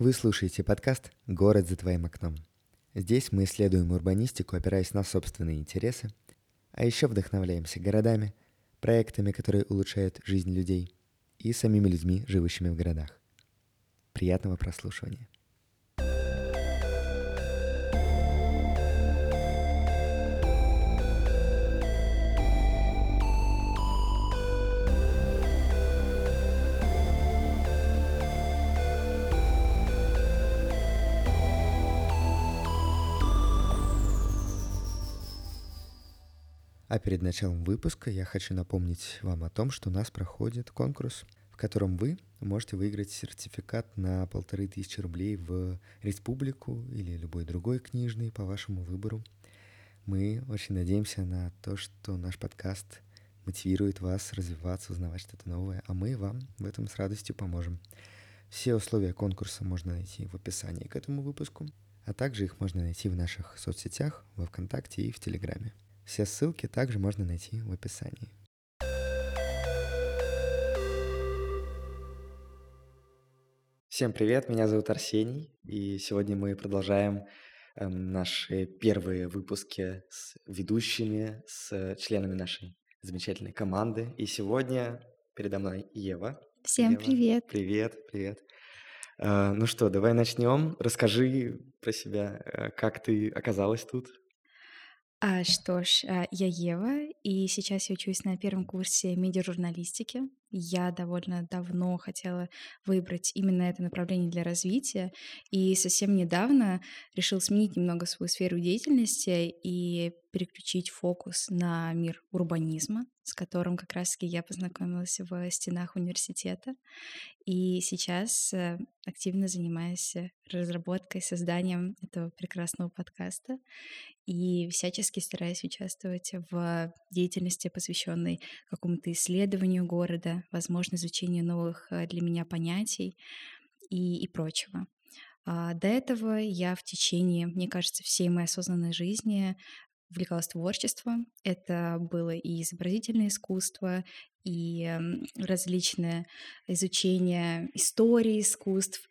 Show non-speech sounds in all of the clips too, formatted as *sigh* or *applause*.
Вы слушаете подкаст «Город за твоим окном». Здесь мы исследуем урбанистику, опираясь на собственные интересы, а еще вдохновляемся городами, проектами, которые улучшают жизнь людей, и самими людьми, живущими в городах. Приятного прослушивания. А перед началом выпуска я хочу напомнить вам о том, что у нас проходит конкурс, в котором вы можете выиграть сертификат на полторы тысячи рублей в республику или любой другой книжный по вашему выбору. Мы очень надеемся на то, что наш подкаст мотивирует вас развиваться, узнавать что-то новое, а мы вам в этом с радостью поможем. Все условия конкурса можно найти в описании к этому выпуску, а также их можно найти в наших соцсетях, во Вконтакте и в Телеграме. Все ссылки также можно найти в описании. Всем привет, меня зовут Арсений, и сегодня мы продолжаем э, наши первые выпуски с ведущими, с членами нашей замечательной команды. И сегодня передо мной Ева. Всем Ева, привет. Привет, привет. Э, ну что, давай начнем. Расскажи про себя, э, как ты оказалась тут. А, что ж, а, я Ева, и сейчас я учусь на первом курсе медиажурналистики. Я довольно давно хотела выбрать именно это направление для развития, и совсем недавно решил сменить немного свою сферу деятельности и переключить фокус на мир урбанизма, с которым как раз-таки я познакомилась в стенах университета. И сейчас э, активно занимаюсь разработкой, созданием этого прекрасного подкаста и всячески стараюсь участвовать в деятельности, посвященной какому-то исследованию города, возможно, изучению новых э, для меня понятий и, и прочего. А до этого я в течение, мне кажется, всей моей осознанной жизни увлекалась творчеством. Это было и изобразительное искусство, и различное изучение истории искусств.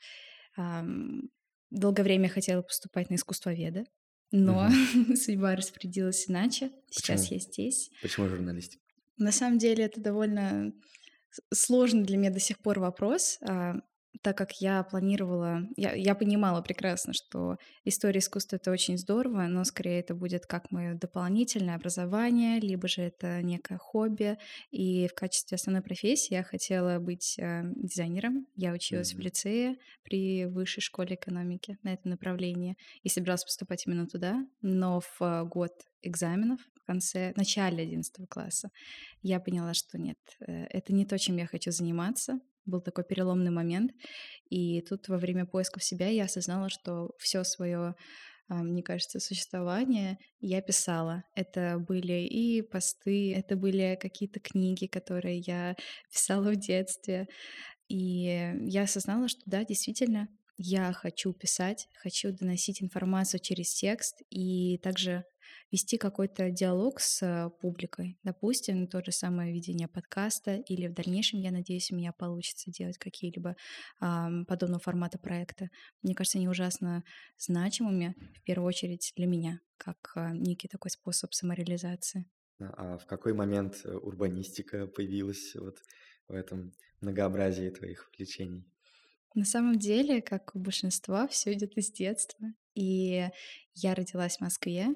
Долгое время хотела поступать на искусствоведа, но угу. *laughs* судьба распорядилась иначе. Сейчас Почему? я здесь. Почему журналистика? На самом деле это довольно сложный для меня до сих пор вопрос. Так как я планировала, я, я понимала прекрасно, что история искусства это очень здорово, но скорее это будет как мое дополнительное образование, либо же это некое хобби. И в качестве основной профессии я хотела быть э, дизайнером. Я училась mm-hmm. в лицее при высшей школе экономики на этом направлении и собиралась поступать именно туда, но в год экзаменов в конце, в начале 11 класса я поняла, что нет, э, это не то, чем я хочу заниматься, был такой переломный момент. И тут во время поисков себя я осознала, что все свое мне кажется, существование я писала. Это были и посты, это были какие-то книги, которые я писала в детстве. И я осознала, что да, действительно, я хочу писать, хочу доносить информацию через текст и также вести какой-то диалог с э, публикой. Допустим, то же самое ведение подкаста, или в дальнейшем, я надеюсь, у меня получится делать какие-либо а, подобного формата проекта. Мне кажется, они ужасно значимыми, в первую очередь для меня, как а, некий такой способ самореализации. А в какой момент э, урбанистика появилась вот в этом многообразии твоих увлечений? На самом деле, как у большинства, все идет из детства. И я родилась в Москве,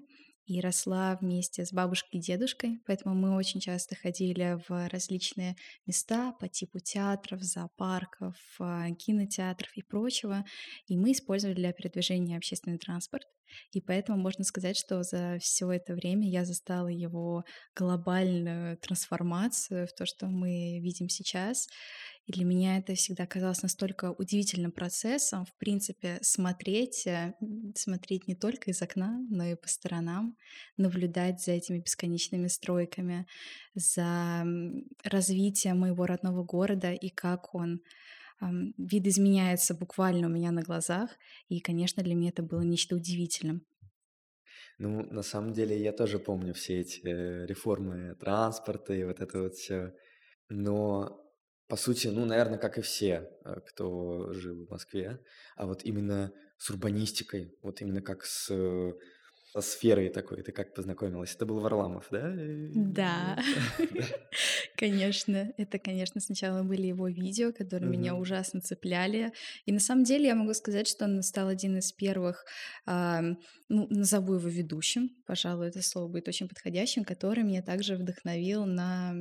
и росла вместе с бабушкой и дедушкой, поэтому мы очень часто ходили в различные места по типу театров, зоопарков, а, кинотеатров и прочего, и мы использовали для передвижения общественный транспорт. И поэтому можно сказать, что за все это время я застала его глобальную трансформацию в то, что мы видим сейчас. И для меня это всегда казалось настолько удивительным процессом, в принципе, смотреть, э, смотреть не только из окна, но и по сторонам, наблюдать за этими бесконечными стройками, за развитием моего родного города и как он вид изменяется буквально у меня на глазах, и, конечно, для меня это было нечто удивительным. Ну, на самом деле, я тоже помню все эти э, реформы транспорта и вот это вот все. Но по сути, ну, наверное, как и все, э, кто жил в Москве, а вот именно с урбанистикой, вот именно как с э, со сферой такой ты как познакомилась? Это был Варламов, да? Да, *laughs* конечно. Это, конечно, сначала были его видео, которые меня ужасно цепляли. И на самом деле я могу сказать, что он стал один из первых, а, ну, назову его ведущим, пожалуй, это слово будет очень подходящим, который меня также вдохновил на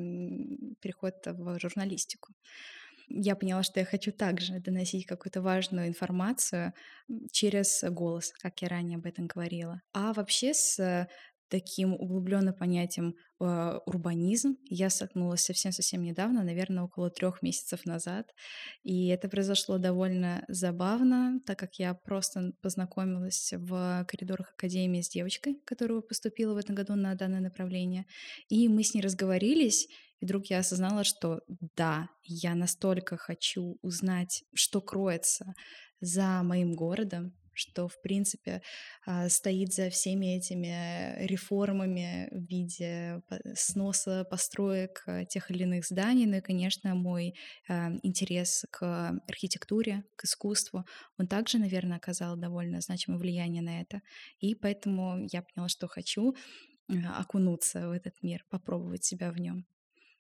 переход в журналистику я поняла, что я хочу также доносить какую-то важную информацию через голос, как я ранее об этом говорила. А вообще с таким углубленным понятием э, урбанизм я столкнулась совсем-совсем недавно, наверное, около трех месяцев назад. И это произошло довольно забавно, так как я просто познакомилась в коридорах Академии с девочкой, которая поступила в этом году на данное направление. И мы с ней разговорились, и вдруг я осознала, что да, я настолько хочу узнать, что кроется за моим городом, что, в принципе, а, стоит за всеми этими реформами в виде сноса построек а, тех или иных зданий. Ну и, конечно, мой а, интерес к архитектуре, к искусству, он также, наверное, оказал довольно значимое влияние на это. И поэтому я поняла, что хочу окунуться в этот мир, попробовать себя в нем.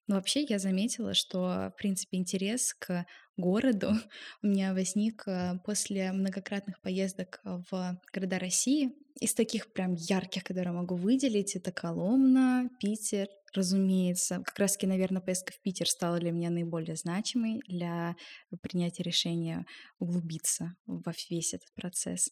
Но вообще я заметила, что, в принципе, интерес к городу *laughs* у меня возник э, после многократных поездок в города России. Из таких прям ярких, которые могу выделить, это Коломна, Питер, разумеется. Как раз-таки, наверное, поездка в Питер стала для меня наиболее значимой для принятия решения углубиться во весь этот процесс.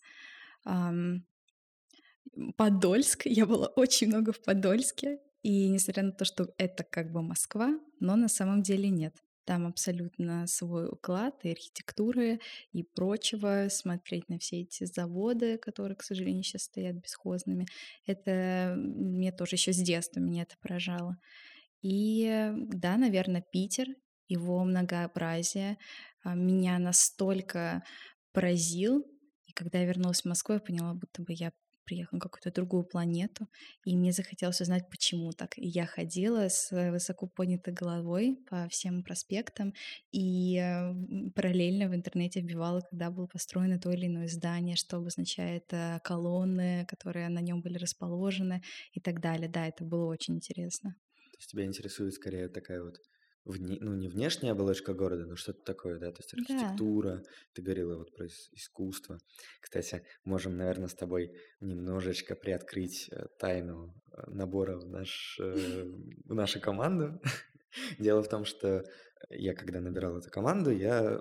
Подольск. Я была очень много в Подольске. И несмотря на то, что это как бы Москва, но на самом деле нет. Там абсолютно свой уклад и архитектуры и прочего. Смотреть на все эти заводы, которые, к сожалению, сейчас стоят бесхозными. Это мне тоже еще с детства меня это поражало. И да, наверное, Питер, его многообразие а, меня настолько поразил. И когда я вернулась в Москву, я поняла, будто бы я приехал на какую-то другую планету, и мне захотелось узнать, почему так. И я ходила с высоко поднятой головой по всем проспектам, и параллельно в интернете вбивала, когда было построено то или иное здание, что обозначает э, колонны, которые на нем были расположены и так далее. Да, это было очень интересно. То есть тебя интересует скорее такая вот вне, ну, не внешняя оболочка города, но что-то такое, да, то есть архитектура, ты говорила вот про искусство. Кстати, можем, наверное, с тобой немножечко приоткрыть э, тайну э, набора в, наш, э, *laughs* в нашу команду. Дело в том, что я, когда набирал эту команду, я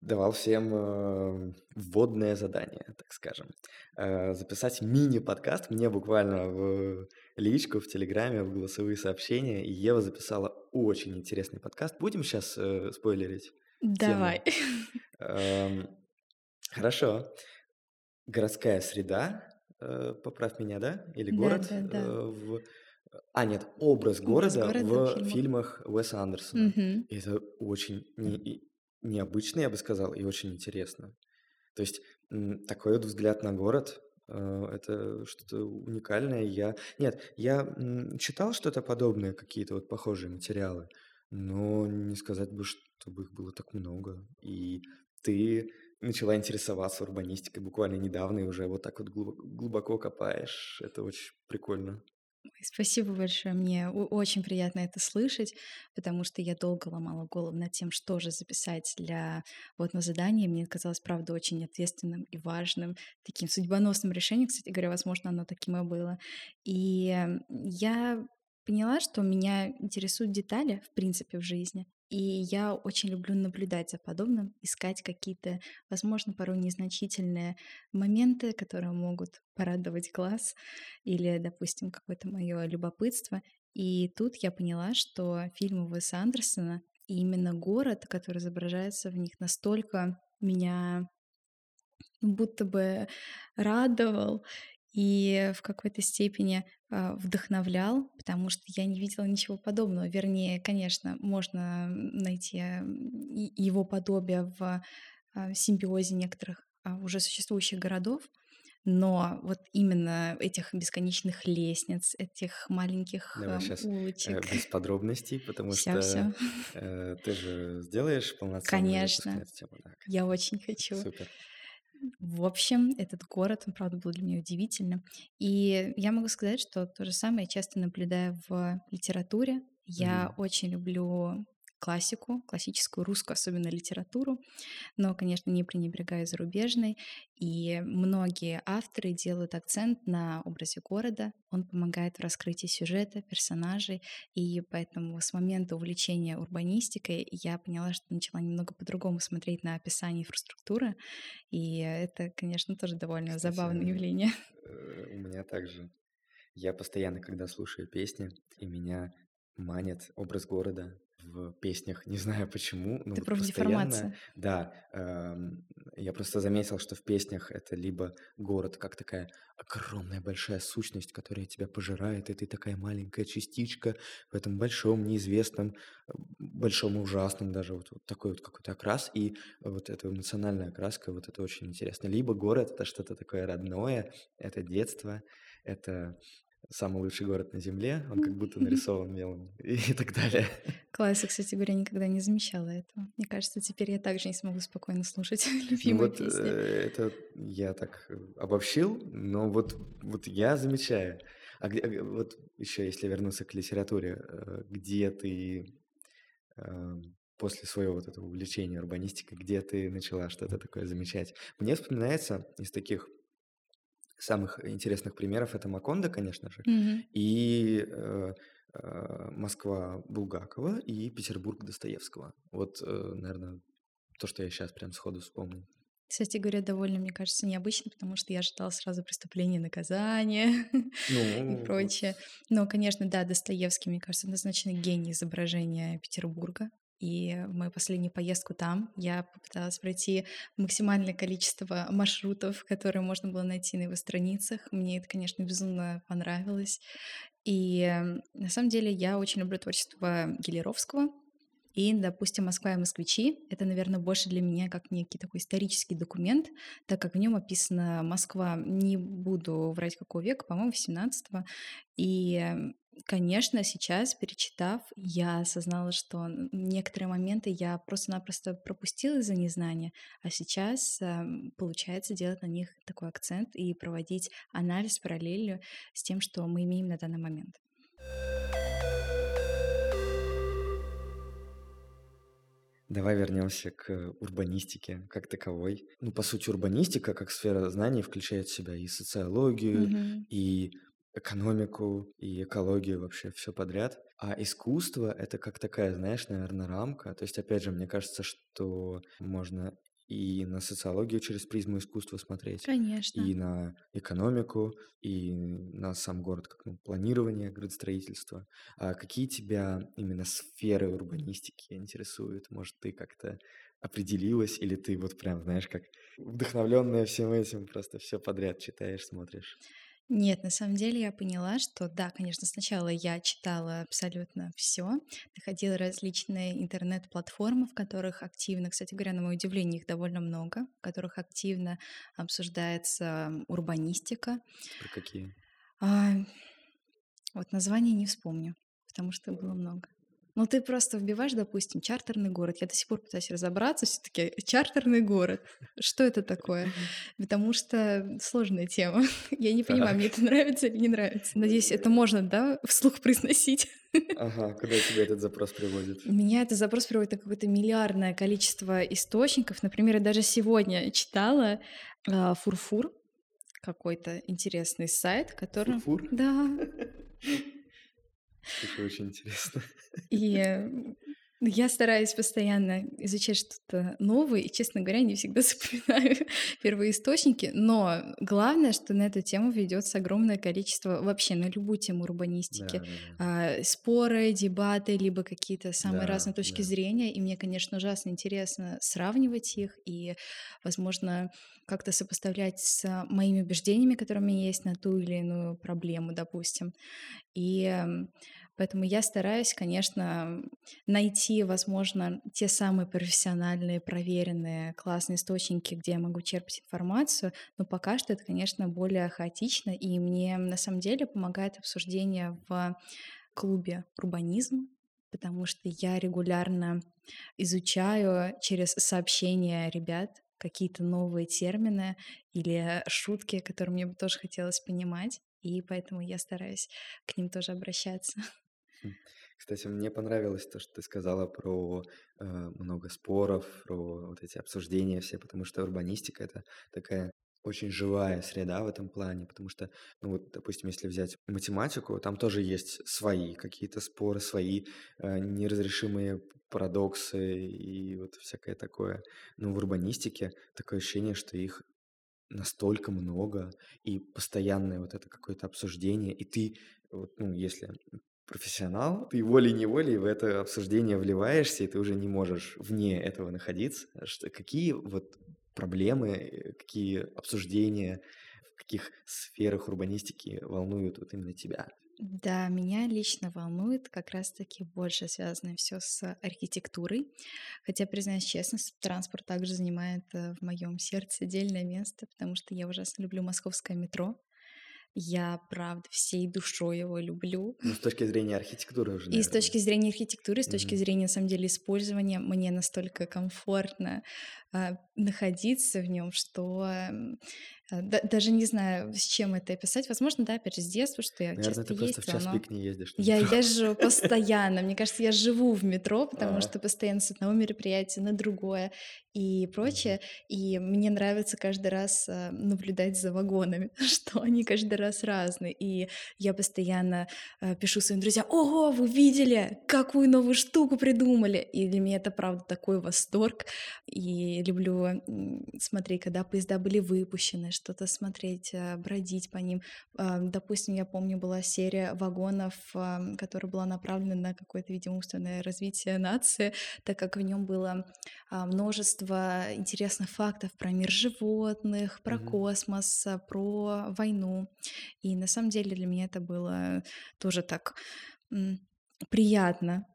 давал всем э, вводное задание, так скажем. Э, записать мини-подкаст мне буквально в личку, в Телеграме, в голосовые сообщения. И Ева записала очень интересный подкаст. Будем сейчас э, спойлерить? Давай. *laughs* Эм, хорошо. Городская среда, э, поправь меня, да? Или город? Да, да, да. Э, в... А, нет, образ, образ города, города в, фильмах. фильмах Уэса Андерсона. Угу. это очень не, необычно, я бы сказал, и очень интересно. То есть такой вот взгляд на город э, это что-то уникальное. Я нет, я читал что-то подобное, какие-то вот похожие материалы, но не сказать бы, чтобы их было так много. И ты начала интересоваться урбанистикой буквально недавно и уже вот так вот глубоко копаешь. Это очень прикольно. Спасибо большое. Мне очень приятно это слышать, потому что я долго ломала голову над тем, что же записать для водного задания. Мне казалось, правда, очень ответственным и важным, таким судьбоносным решением. Кстати говоря, возможно, оно таким и было. И я поняла, что меня интересуют детали, в принципе, в жизни. И я очень люблю наблюдать за подобным, искать какие-то, возможно, порой незначительные моменты, которые могут порадовать глаз или, допустим, какое-то мое любопытство. И тут я поняла, что фильмы Уэса Андерсона и именно город, который изображается в них, настолько меня будто бы радовал и в какой-то степени а, вдохновлял, потому что я не видела ничего подобного. Вернее, конечно, можно найти его подобие в а, симбиозе некоторых а, уже существующих городов, но вот именно этих бесконечных лестниц, этих маленьких Давай эм, сейчас улочек. без подробностей, потому Все, все. что э, ты же сделаешь на Конечно, тему, да, я очень хочу. Супер. В общем, этот город, он, правда, был для меня удивительным. И я могу сказать, что то же самое я часто наблюдаю в литературе. Я Мгм. очень люблю классику, классическую русскую, особенно литературу, но, конечно, не пренебрегаю зарубежной. И многие авторы делают акцент на образе города. Он помогает в раскрытии сюжета, персонажей. И поэтому с момента увлечения урбанистикой я поняла, что начала немного по-другому смотреть на описание инфраструктуры. И это, конечно, тоже довольно забавное Кстати, явление. э, у меня также. Я постоянно, когда слушаю песни, и меня манит образ города в песнях. Не знаю почему, но Это вот профдеформация. постоянно, да, эм, я просто заметил, что в песнях это либо город как такая огромная большая сущность, которая тебя пожирает, и ты такая маленькая частичка в этом большом, неизвестном, э, большом и ужасном даже вот, вот такой вот какой-то окрас, и вот эта эмоциональная окраска, вот это очень интересно. Либо город это что-то такое родное, это детство, это самый лучший город на земле, он как будто *laughs* нарисован мелом и так далее. Класс, я, кстати говоря, никогда не замечала этого. Мне кажется, теперь я также не смогу спокойно слушать *laughs* Ну любимые вот песни. э, это я так э, обобщил, но вот, вот я замечаю. А где, г- вот еще если вернуться к литературе, э, где ты э, после своего вот этого увлечения урбанистикой, где ты начала что-то такое замечать? Мне вспоминается из таких самых интересных примеров это Макондо, конечно же, Мгм. и э, э, Москва Булгакова и Петербург Достоевского. Вот, наверное, то, что я сейчас прям сходу вспомнил. Кстати говоря, довольно, мне кажется, необычно, потому что я ожидала сразу преступления и наказания *laughs* и Ну, вот, прочее. Но, конечно, да, Достоевский, мне кажется, однозначно гений изображения Петербурга. И в мою последнюю поездку там я попыталась пройти максимальное количество маршрутов, которые можно было найти на его страницах. Мне это, конечно, безумно понравилось. И м, на самом деле я очень люблю творчество Гелеровского. И, допустим, «Москва и москвичи» — это, наверное, больше для меня как некий такой исторический документ, так как в нем описана Москва, не буду врать какого века, по-моему, 17 И, м, конечно, сейчас, перечитав, я осознала, что некоторые моменты я просто-напросто пропустила из-за незнания, а сейчас получается делать на них такой акцент и проводить анализ параллелью с тем, что мы имеем на данный момент. Давай вернемся к урбанистике как таковой. Ну, по сути, урбанистика как сфера знаний включает в себя и социологию, Мгм. и экономику, и экологию, вообще все подряд. А искусство— это как такая, знаешь, наверное, рамка. То есть, опять же, мне кажется, что можно и на социологию через призму искусства смотреть, Конечно. и на экономику, и на сам город, как ну, планирование градостроительства. А какие тебя именно сферы урбанистики интересуют? Может, ты как-то определилась, или ты вот прям, знаешь, как вдохновленная всем этим, просто все подряд читаешь, смотришь? Нет, на самом деле я поняла, что да, конечно, сначала я читала абсолютно все, находила различные интернет-платформы, в которых активно, кстати говоря, на мое удивление, их довольно много, в которых активно обсуждается урбанистика. Про какие? А, вот название не вспомню, потому что было много. Ну, ты просто вбиваешь, допустим, чартерный город. Я до сих пор пытаюсь разобраться, все-таки чартерный город. Что это такое? Потому что сложная тема. *laughs* Я не понимаю, мне это нравится или не нравится. Надеюсь, это можно, да, вслух произносить. Ага, куда тебя этот запрос приводит? Меня этот запрос приводит на какое-то миллиардное количество источников. Например, я даже сегодня читала а, Фурфур, какой-то интересный сайт, который... Фурфур? Да, *laughs* Это очень интересно. И я стараюсь постоянно изучать что-то новое, и, честно говоря, не всегда *laughs* запоминаю первоисточники, но главное, что на эту тему ведется огромное количество, вообще на любую тему урбанистики, да, да. а, споры, дебаты, либо какие-то самые Да, разные точки да. зрения, и мне, конечно, ужасно интересно сравнивать их и, возможно, как-то сопоставлять с моими убеждениями, которые у меня есть на ту или иную проблему, допустим. И Поэтому я стараюсь, конечно, найти, возможно, те самые профессиональные, проверенные, классные источники, где я могу черпать информацию, но пока что это, конечно, более хаотично, и мне на самом деле помогает обсуждение в клубе «Урбанизм», потому что я регулярно изучаю через сообщения ребят какие-то новые термины или шутки, которые мне бы тоже хотелось понимать, и поэтому я стараюсь к ним тоже обращаться. Кстати, мне понравилось то, что ты сказала про э, много споров, про вот эти обсуждения все, потому что урбанистика это такая очень живая среда в этом плане, потому что, ну вот, допустим, если взять математику, там тоже есть свои какие-то споры, свои э, неразрешимые парадоксы и вот всякое такое. Но в урбанистике такое ощущение, что их настолько много, и постоянное вот это какое-то обсуждение, и ты, вот, ну, если профессионал, ты волей-неволей в это обсуждение вливаешься, и ты уже не можешь вне этого находиться. Что, какие вот проблемы, какие обсуждения, в каких сферах урбанистики волнуют вот именно тебя? Да, меня лично волнует как раз-таки больше связано все с архитектурой. Хотя, признаюсь честно, транспорт также занимает э, в моем сердце отдельное место, потому что я ужасно люблю московское метро. Я, правда, всей душой его люблю. Ну, с точки зрения архитектуры уже, И с точки зрения архитектуры, с точки зрения, на самом деле, использования, мне настолько комфортно а, находиться в нем, что да, даже не знаю, с чем это описать. Возможно, да, опять же, с детства, что я Наверное, часто ты просто в час но пик не ездишь. я езжу *laughs* постоянно. Мне кажется, я живу в метро, потому А, что постоянно с одного мероприятия на другое и прочее. И мне нравится каждый раз а, наблюдать за вагонами, *laughs* что они каждый раз разные. И я постоянно а, пишу своим друзьям, ого, вы видели, какую новую штуку придумали? И для меня это, правда, такой восторг. И люблю смотреть, когда поезда были выпущены, что-то смотреть, а, бродить по ним. Допустим, я помню, была серия вагонов, которая была направлена на какое-то, видимо, умственное развитие нации, так как в нем было множество множество интересных фактов про мир животных, про мгм. космос, а, про войну. И на самом деле для меня это было тоже так приятно,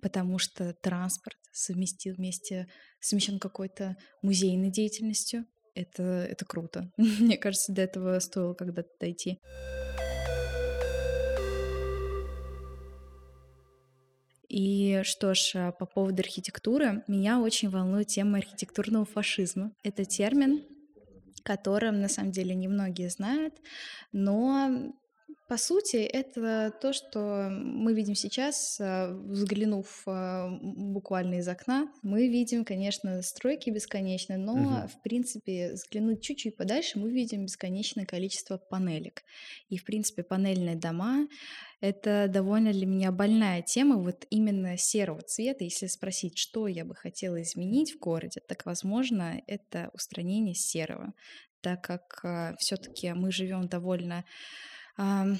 потому что транспорт совместил вместе, совмещен какой-то музейной деятельностью. Это, это круто. *laughs* Мне кажется, до этого стоило когда-то дойти. И что ж, а, по поводу архитектуры, меня очень волнует тема архитектурного фашизма. Это термин, которым на самом деле немногие знают, но по сути, это то, что мы видим сейчас, а, взглянув а, буквально из окна. Мы видим, конечно, стройки бесконечные, но, Мгм. в принципе, взглянуть чуть-чуть подальше, мы видим бесконечное количество панелек. И, в принципе, панельные дома — это довольно для меня больная тема вот именно серого цвета. Если спросить, что я бы хотела изменить в городе, так, возможно, это устранение серого, так как все-таки мы живем довольно ам,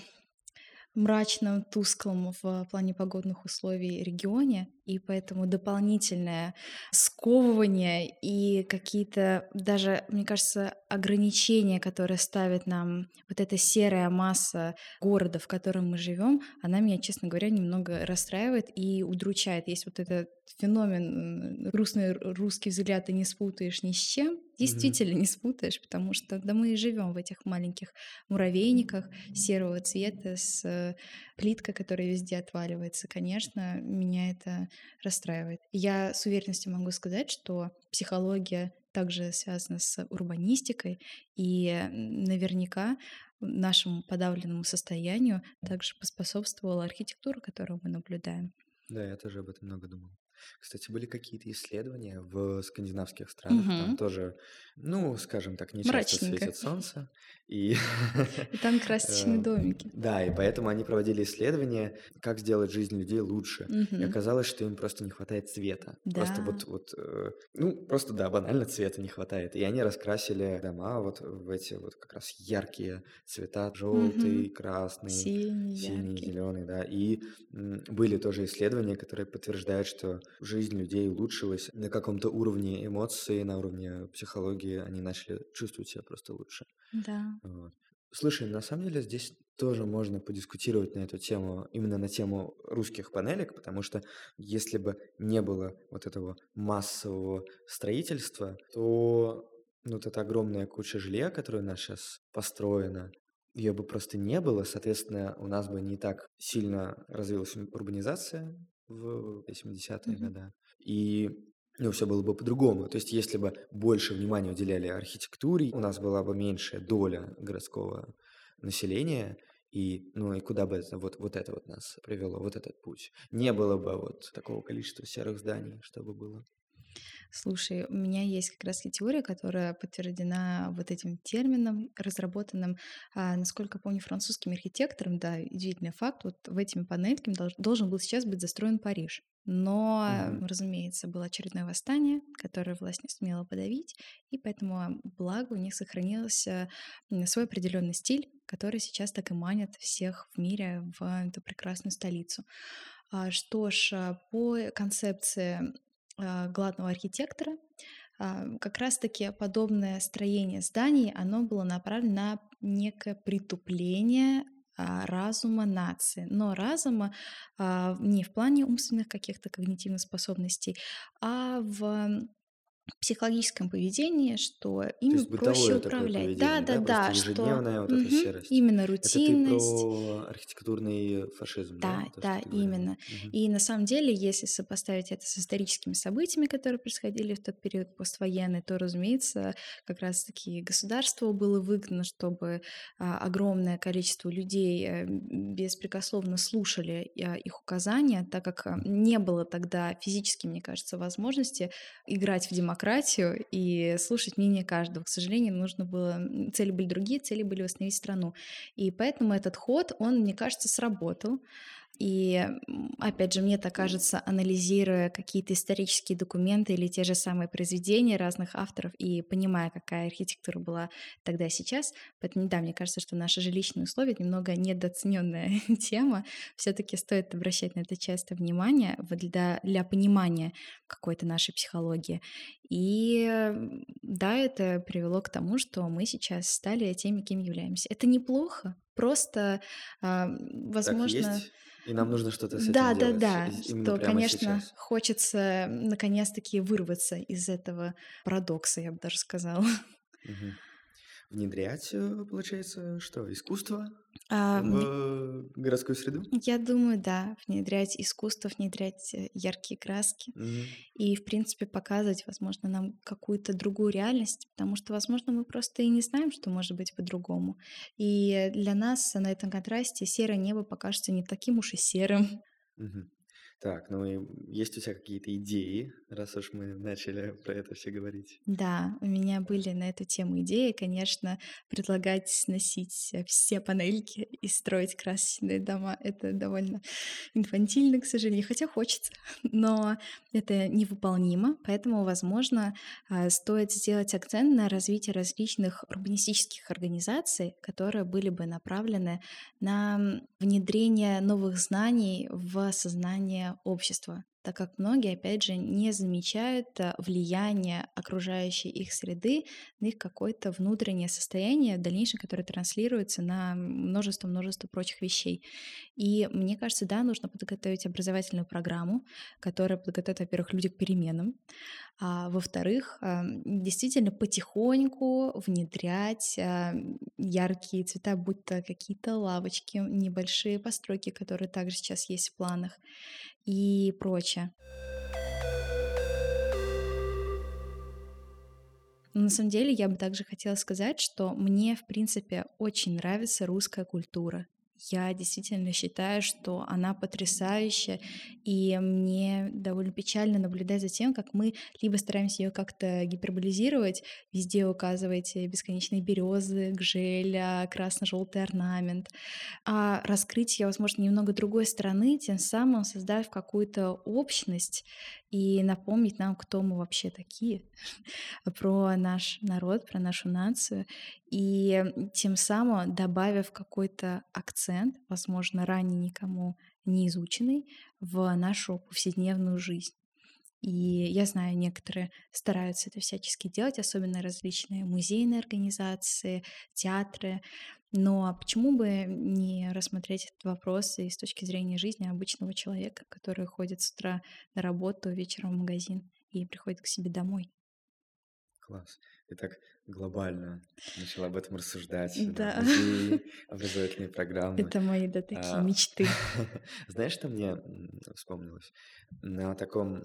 мрачном, тусклом в плане погодных условий регионе, и поэтому дополнительное сковывание и какие-то даже, мне кажется, ограничения, которые ставит нам вот эта серая масса города, в котором мы живем, она меня, честно говоря, немного расстраивает и удручает. Есть вот этот феномен грустный русский взгляд, ты не спутаешь ни с чем, действительно не спутаешь, потому что да мы и живем в этих маленьких муравейниках серого цвета с плиткой, которая везде отваливается. Конечно, меня это расстраивает. Я с уверенностью могу сказать, что психология также связана с урбанистикой, и наверняка нашему подавленному состоянию также поспособствовала архитектура, которую мы наблюдаем. Да, я тоже об этом много думал. Кстати, были какие-то исследования в скандинавских странах, там Угу. тоже, ну, скажем так, не часто Мрачненько. светит солнце, и И там *laughs* красочные э, домики. да, и поэтому они проводили исследования, как сделать жизнь людей лучше. И Мгм. оказалось, что им просто не хватает цвета. Просто Да. вот, вот, э, ну, просто, да, банально цвета не хватает. И они раскрасили дома вот в эти вот как раз яркие цвета, желтый, Мгм. красный, Синий, синий, яркий. зеленый, да. И м, были тоже исследования, которые подтверждают, что жизнь людей улучшилась на каком-то уровне эмоций, на уровне психологии. Они начали чувствовать себя просто лучше. Да. Вот. Слушай, на самом деле здесь тоже можно подискутировать на эту тему, именно на тему русских панелек, потому что если бы не было вот этого массового строительства, то ну, вот эта огромная куча жилья, которая у нас сейчас построена, ее бы просто не было, соответственно, у нас бы не так сильно развилась урбанизация в 70-е mm-hmm. годы. И ну, все было бы по-другому. То есть, если бы больше внимания уделяли архитектуре, у нас была бы меньшая доля городского населения, и, ну, и куда бы это, вот, вот это вот нас привело, вот этот путь. Не было бы вот такого количества серых зданий, чтобы было. Слушай, у меня есть как раз и теория, которая подтверждена вот этим термином, разработанным, а, насколько помню, французским архитектором, да, удивительный факт, вот в этими панельками долж, должен был сейчас быть застроен Париж. Но, mm-hmm. разумеется, было очередное восстание, которое власть не смела подавить, и поэтому, а, благо, у них сохранился свой определенный стиль, который сейчас так и манит всех в мире в эту прекрасную столицу. А, что ж, по концепции а, главного архитектора. А, как раз-таки подобное строение зданий, оно было направлено на некое притупление а, разума нации, но разума не в плане умственных каких-то когнитивных способностей, а в психологическом поведении, что им проще управлять. Да, да, да, да что вот угу, именно рутинность. Это ты про архитектурный фашизм, да? Да, да, именно. Угу. И на самом деле, если сопоставить это с историческими событиями, которые происходили в тот период поствоенный, то, разумеется, как раз-таки государство было выгнано, чтобы а, огромное количество людей а, беспрекословно слушали а, их указания, так как а, не было тогда физически, мне кажется, возможности играть в демократию демократию и слушать мнение каждого. К сожалению, нужно было... Цели были другие, цели были восстановить страну. И поэтому этот ход, он, мне кажется, сработал. И опять же, мне так кажется, анализируя какие-то исторические документы или те же самые произведения разных авторов и понимая, какая архитектура была тогда и сейчас, поэтому да, мне кажется, что наши жилищные условия немного недооцененная *laughs* тема. Все-таки стоит обращать на это часто внимание для, для понимания какой-то нашей психологии. И да, это привело к тому, что мы сейчас стали теми, кем являемся. Это неплохо, просто, а, возможно... И нам нужно что-то с этим да, делать. Да, да, что, конечно, сейчас. хочется наконец-таки вырваться из этого парадокса, я бы даже сказала. Угу внедрять, э, получается, что, искусство а, в городскую среду? Я думаю, да, внедрять искусство, внедрять э, яркие краски угу. и, в принципе, показывать, возможно, нам какую-то другую реальность, потому что, возможно, мы просто и не знаем, что может быть по-другому. И для нас на этом контрасте серое небо покажется не таким уж и серым. Угу. Так, ну и есть у тебя какие-то идеи, раз уж мы начали про это все говорить? Да, у меня были на эту тему идеи, конечно, предлагать сносить все панельки и строить красочные дома. Это довольно инфантильно, к сожалению, хотя хочется, *laughs* но это невыполнимо, поэтому, возможно, а, стоит сделать акцент на развитие различных урбанистических организаций, которые были бы направлены на внедрение новых знаний в сознание общества, так как многие, опять же, не замечают э, влияние окружающей их среды на их какое-то внутреннее состояние в дальнейшем, которое транслируется на множество-множество прочих вещей. И мне кажется, да, нужно подготовить образовательную программу, которая подготовит, во-первых, людей к переменам, а во-вторых, действительно потихоньку внедрять а, яркие цвета, будь то какие-то лавочки, небольшие постройки, которые также сейчас есть в планах и прочее. Но на самом деле я бы также хотела сказать, что мне, в принципе, очень нравится русская культура. Я действительно считаю, что она потрясающая, и мне довольно печально наблюдать за тем, как мы либо стараемся ее как-то гиперболизировать, везде указываете бесконечные березы, гжеля, красно-желтый орнамент, а раскрыть ее, возможно, немного другой стороны, тем самым создав какую-то общность и напомнить нам, кто мы вообще такие, про наш народ, про нашу нацию, и тем самым добавив какой-то акцент, возможно, ранее никому не изученный, в нашу повседневную жизнь. И я знаю, некоторые стараются это всячески делать, особенно различные музейные организации, театры. Но а почему бы не рассмотреть этот вопрос и с точки зрения жизни обычного человека, который ходит с утра на работу, вечером в магазин и приходит к себе домой? Класс. Ты так глобально начала об этом рассуждать. Да, музеи, *laughs* образовательные программы. это мои, да, такие А, мечты. *laughs* Знаешь, что мне вспомнилось? На таком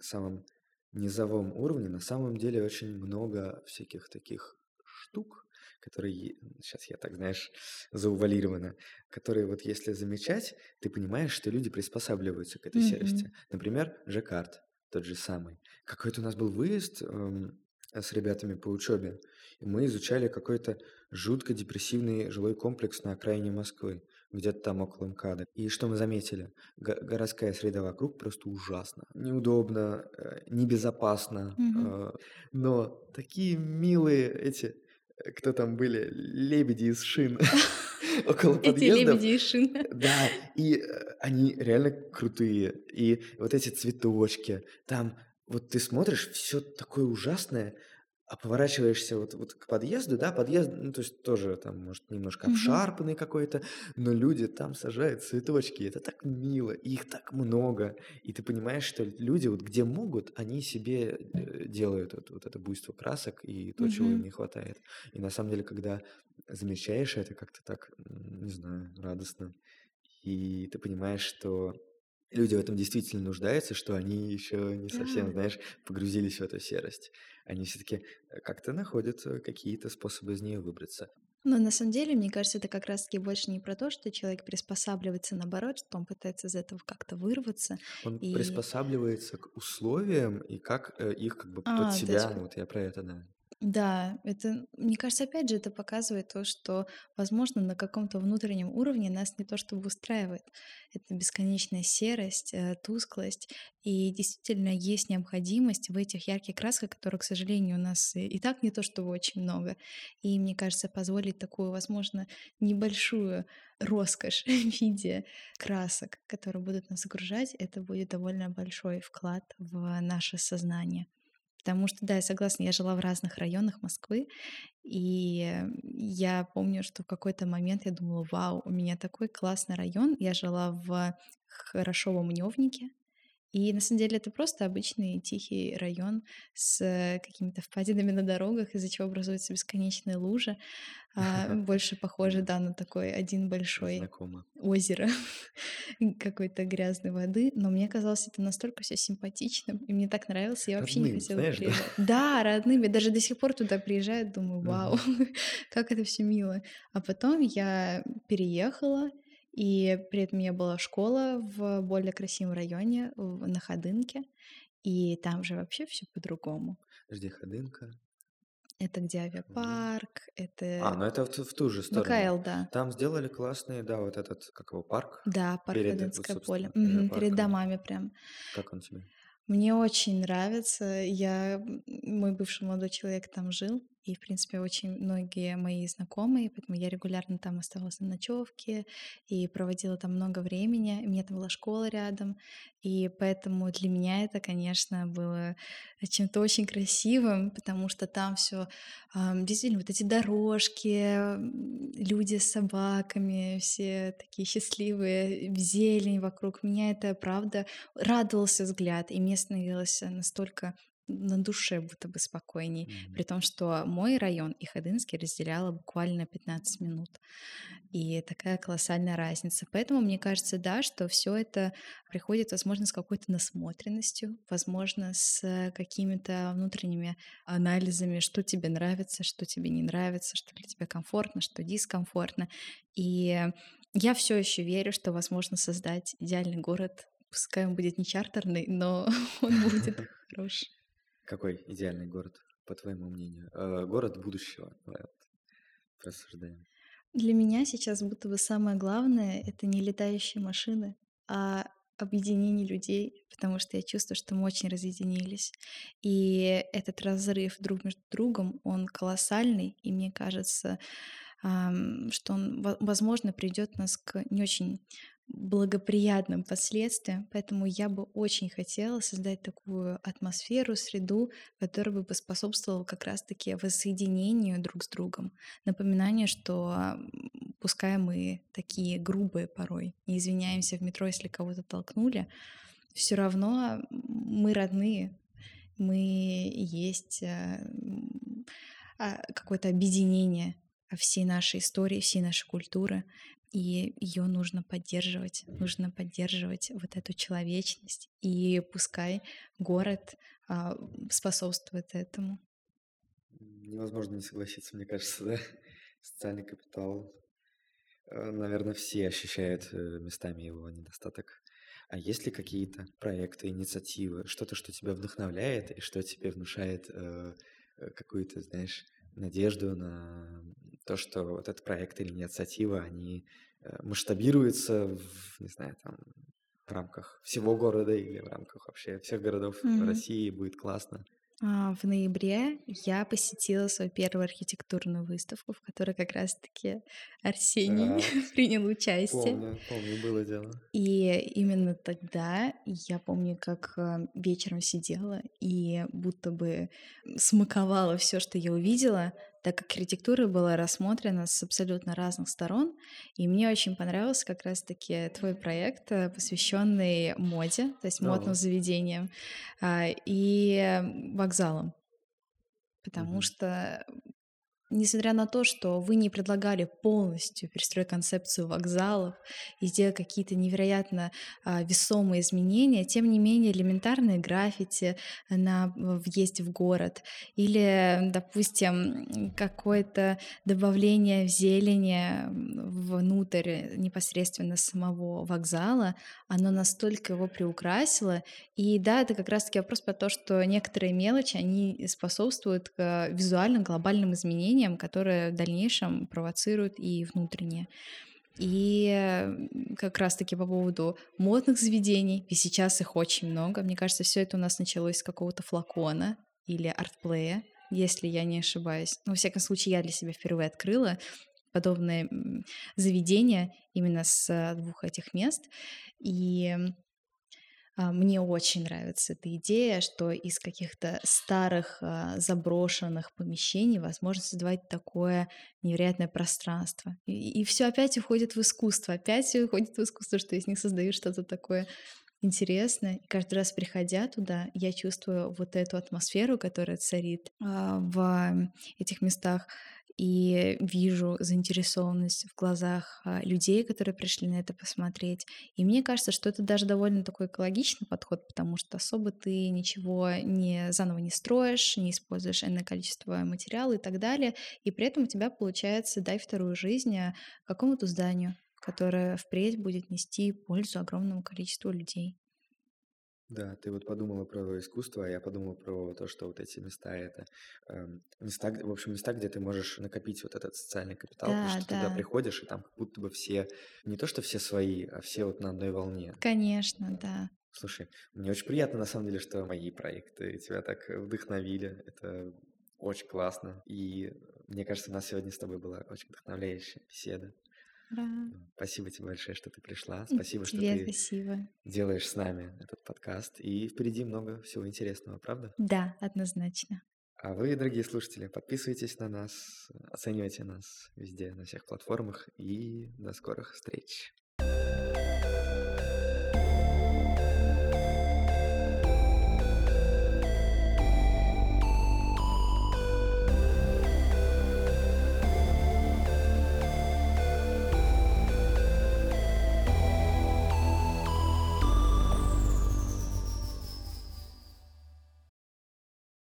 самом низовом уровне на самом деле очень много всяких таких штук, которые, сейчас я так, знаешь, заувалировано, которые вот если замечать, ты понимаешь, что люди приспосабливаются к этой Мгм. серости. Например, Жаккард, тот же самый. Какой-то у нас был выезд эм, с ребятами по учебе, и мы изучали какой-то жутко депрессивный жилой комплекс на окраине Москвы, где-то там около МКАДа. И что мы заметили? Го- городская среда вокруг просто ужасна. Неудобно, э, небезопасно, Мгм. э, но такие милые эти, э, кто там были, лебеди из шин *laughs* около *laughs* Эти подъездов. лебеди и шин. *laughs* Да, и э, они реально крутые. И вот эти цветочки, там вот ты смотришь, все такое ужасное, а поворачиваешься вот, вот к подъезду, да, подъезд, ну, то есть тоже там, может, немножко обшарпанный какой-то, но люди там сажают цветочки, это так мило, их так много, и ты понимаешь, что люди вот где могут, они себе э, делают вот, вот это буйство красок и то, чего им не хватает. И на самом деле, когда замечаешь это как-то так, не знаю, радостно, и ты понимаешь, что люди в этом действительно нуждаются, что они еще не совсем, знаешь, погрузились в эту серость. Они все-таки как-то находят э, какие-то способы из нее выбраться. Но на самом деле, мне кажется, это как раз-таки больше не про то, что человек приспосабливается, наоборот, что он пытается из этого как-то вырваться. Он И, приспосабливается к условиям и как э, их как бы под а, есть себя, ну вот я про это, да. Да, это, мне кажется, опять же, это показывает то, что, возможно, на каком-то внутреннем уровне нас не то чтобы устраивает. Это бесконечная серость, э, тусклость, и действительно есть необходимость в этих ярких красках, которых, к сожалению, у нас и и так не то чтобы очень много. И мне кажется, позволить такую, возможно, небольшую роскошь *laughs* в виде красок, которые будут нас окружать, это будет довольно большой вклад в наше сознание. Потому что, да, я согласна, я жила в разных районах Москвы, и э, я помню, что в какой-то момент я думала, вау, у меня такой классный район. Я жила в Хорошовом Мневнике, и на самом деле это просто обычный тихий район с э, какими-то впадинами на дорогах, из-за чего образуются бесконечные лужи, а, *laughs* больше похоже, Да, да, на такой один большой знакомо. озеро *laughs* какой-то грязной воды, но мне казалось это настолько все симпатичным, и мне так нравилось, я вообще не Родным, хотела знаешь, да? приезжать. Да, родным, я даже до сих пор туда приезжаю, думаю, вау, *laughs* как это все мило. А потом я переехала, и при этом я была школа в более красивом районе, в- на Ходынке, и там же вообще все по-другому. Жди Ходынка. Это где авиапарк, А, это ну это в, ту в ту же сторону. ВКЛ, да. Там сделали классный, да, вот этот, как его, парк Да, парк перед, вот, Ходынское поле. собственно, Мгм, перед авиапарком. домами прям. Как он тебе? Мне очень нравится. Я, мой бывший молодой человек там жил, и, в принципе, очень многие мои знакомые, поэтому я регулярно там оставалась на ночевке и проводила там много времени. У меня там была школа рядом, и поэтому для меня это, конечно, было чем-то очень красивым, потому что там все действительно вот эти дорожки, люди с собаками, все такие счастливые, зелень вокруг. Меня это, правда, радовался взгляд, и мне становилось настолько на душе будто бы спокойней, при Мгм. том, что мой район и Ходынский разделяло буквально 15 минут. И такая колоссальная разница. Поэтому мне кажется, да, что все это приходит, возможно, с какой-то насмотренностью, возможно, с какими-то внутренними анализами, что тебе нравится, что тебе не нравится, что для тебя комфортно, что дискомфортно. И я все еще верю, что возможно создать идеальный город. Пускай он будет не чартерный, но *laughs* он будет *laughs* хороший. Какой идеальный город, по твоему мнению? Э, город будущего. Вот рассуждаем. Для меня сейчас будто бы самое главное это не летающие машины, а объединение людей, потому что я чувствую, что мы очень разъединились. И этот разрыв друг между другом, он колоссальный, и мне кажется, что он, во- возможно, придет нас к не очень благоприятным последствиям. Поэтому я бы очень хотела создать такую атмосферу, среду, которая бы поспособствовала как раз-таки воссоединению друг с другом. Напоминание, что пускай мы такие грубые порой, не извиняемся в метро, если кого-то толкнули, все равно мы родные, мы есть э, а, какое-то объединение всей нашей истории, всей нашей культуры и ее нужно поддерживать, нужно поддерживать вот эту человечность, и пускай город а, способствует этому. Невозможно не согласиться, мне кажется, *laughs* да? Социальный капитал, э, наверное, все ощущают э, местами его недостаток. А есть ли какие-то проекты, инициативы, что-то, что тебя вдохновляет и что тебе внушает э, э какую-то, знаешь, надежду на то, что вот этот проект или инициатива, они Э, масштабируется в, не знаю, там, в рамках всего города или в рамках вообще всех городов mm-hmm. России будет классно. А, в ноябре я посетила свою первую архитектурную выставку, в которой как раз-таки Арсений да. *laughs* принял участие. Помню, помню, было дело. И именно тогда я помню, как э, вечером сидела и будто бы смаковала все, что я увидела, так как архитектура была рассмотрена с абсолютно разных сторон. И мне очень понравился как раз-таки твой проект, э, посвященный моде, то есть модным заведениям а, и вокзалам. Потому mm-hmm. что Несмотря на то, что вы не предлагали полностью перестроить концепцию вокзалов и сделать какие-то невероятно а, весомые изменения, тем не менее элементарные граффити на въезде в город или, допустим, какое-то добавление в зелени внутрь непосредственно самого вокзала, оно настолько его приукрасило. И да, это как раз-таки вопрос про то, что некоторые мелочи, они способствуют к визуальным глобальным изменениям, изменениям, которые в дальнейшем провоцируют и внутренние. И как раз-таки по поводу модных заведений, и сейчас их очень много. Мне кажется, все это у нас началось с какого-то флакона или артплея, если я не ошибаюсь. Ну, во всяком случае, я для себя впервые открыла подобное заведение именно с двух этих мест. И мне очень нравится эта идея, что из каких-то старых а, заброшенных помещений возможно создавать такое невероятное пространство. И, и все опять уходит в искусство, опять уходит в искусство, что из них создают что-то такое интересное. И каждый раз, приходя туда, я чувствую вот эту атмосферу, которая царит а, в этих местах и вижу заинтересованность в глазах а, людей, которые пришли на это посмотреть. И мне кажется, что это даже довольно такой экологичный подход, потому что особо ты ничего не заново не строишь, не используешь энное количество материала и так далее, и при этом у тебя получается дай вторую жизнь а, какому-то зданию, которое впредь будет нести пользу огромному количеству людей. Да, ты вот подумала про искусство, а я подумал про то, что вот эти места это эм, места, в общем, места, где ты можешь накопить вот этот социальный капитал, потому Да, что туда приходишь, и там как будто бы все, не то что все свои, а все вот на одной волне. Конечно, да. Слушай, мне очень приятно на самом деле, что мои проекты тебя так вдохновили. Это очень классно. И мне кажется, у нас сегодня с тобой была очень вдохновляющая беседа. Спасибо тебе большое, что ты пришла. Спасибо, что Тебе ты спасибо. делаешь с нами этот подкаст. И впереди много всего интересного, правда? Да, однозначно. А вы, дорогие слушатели, подписывайтесь на нас, оценивайте нас везде, на всех платформах. И до скорых встреч.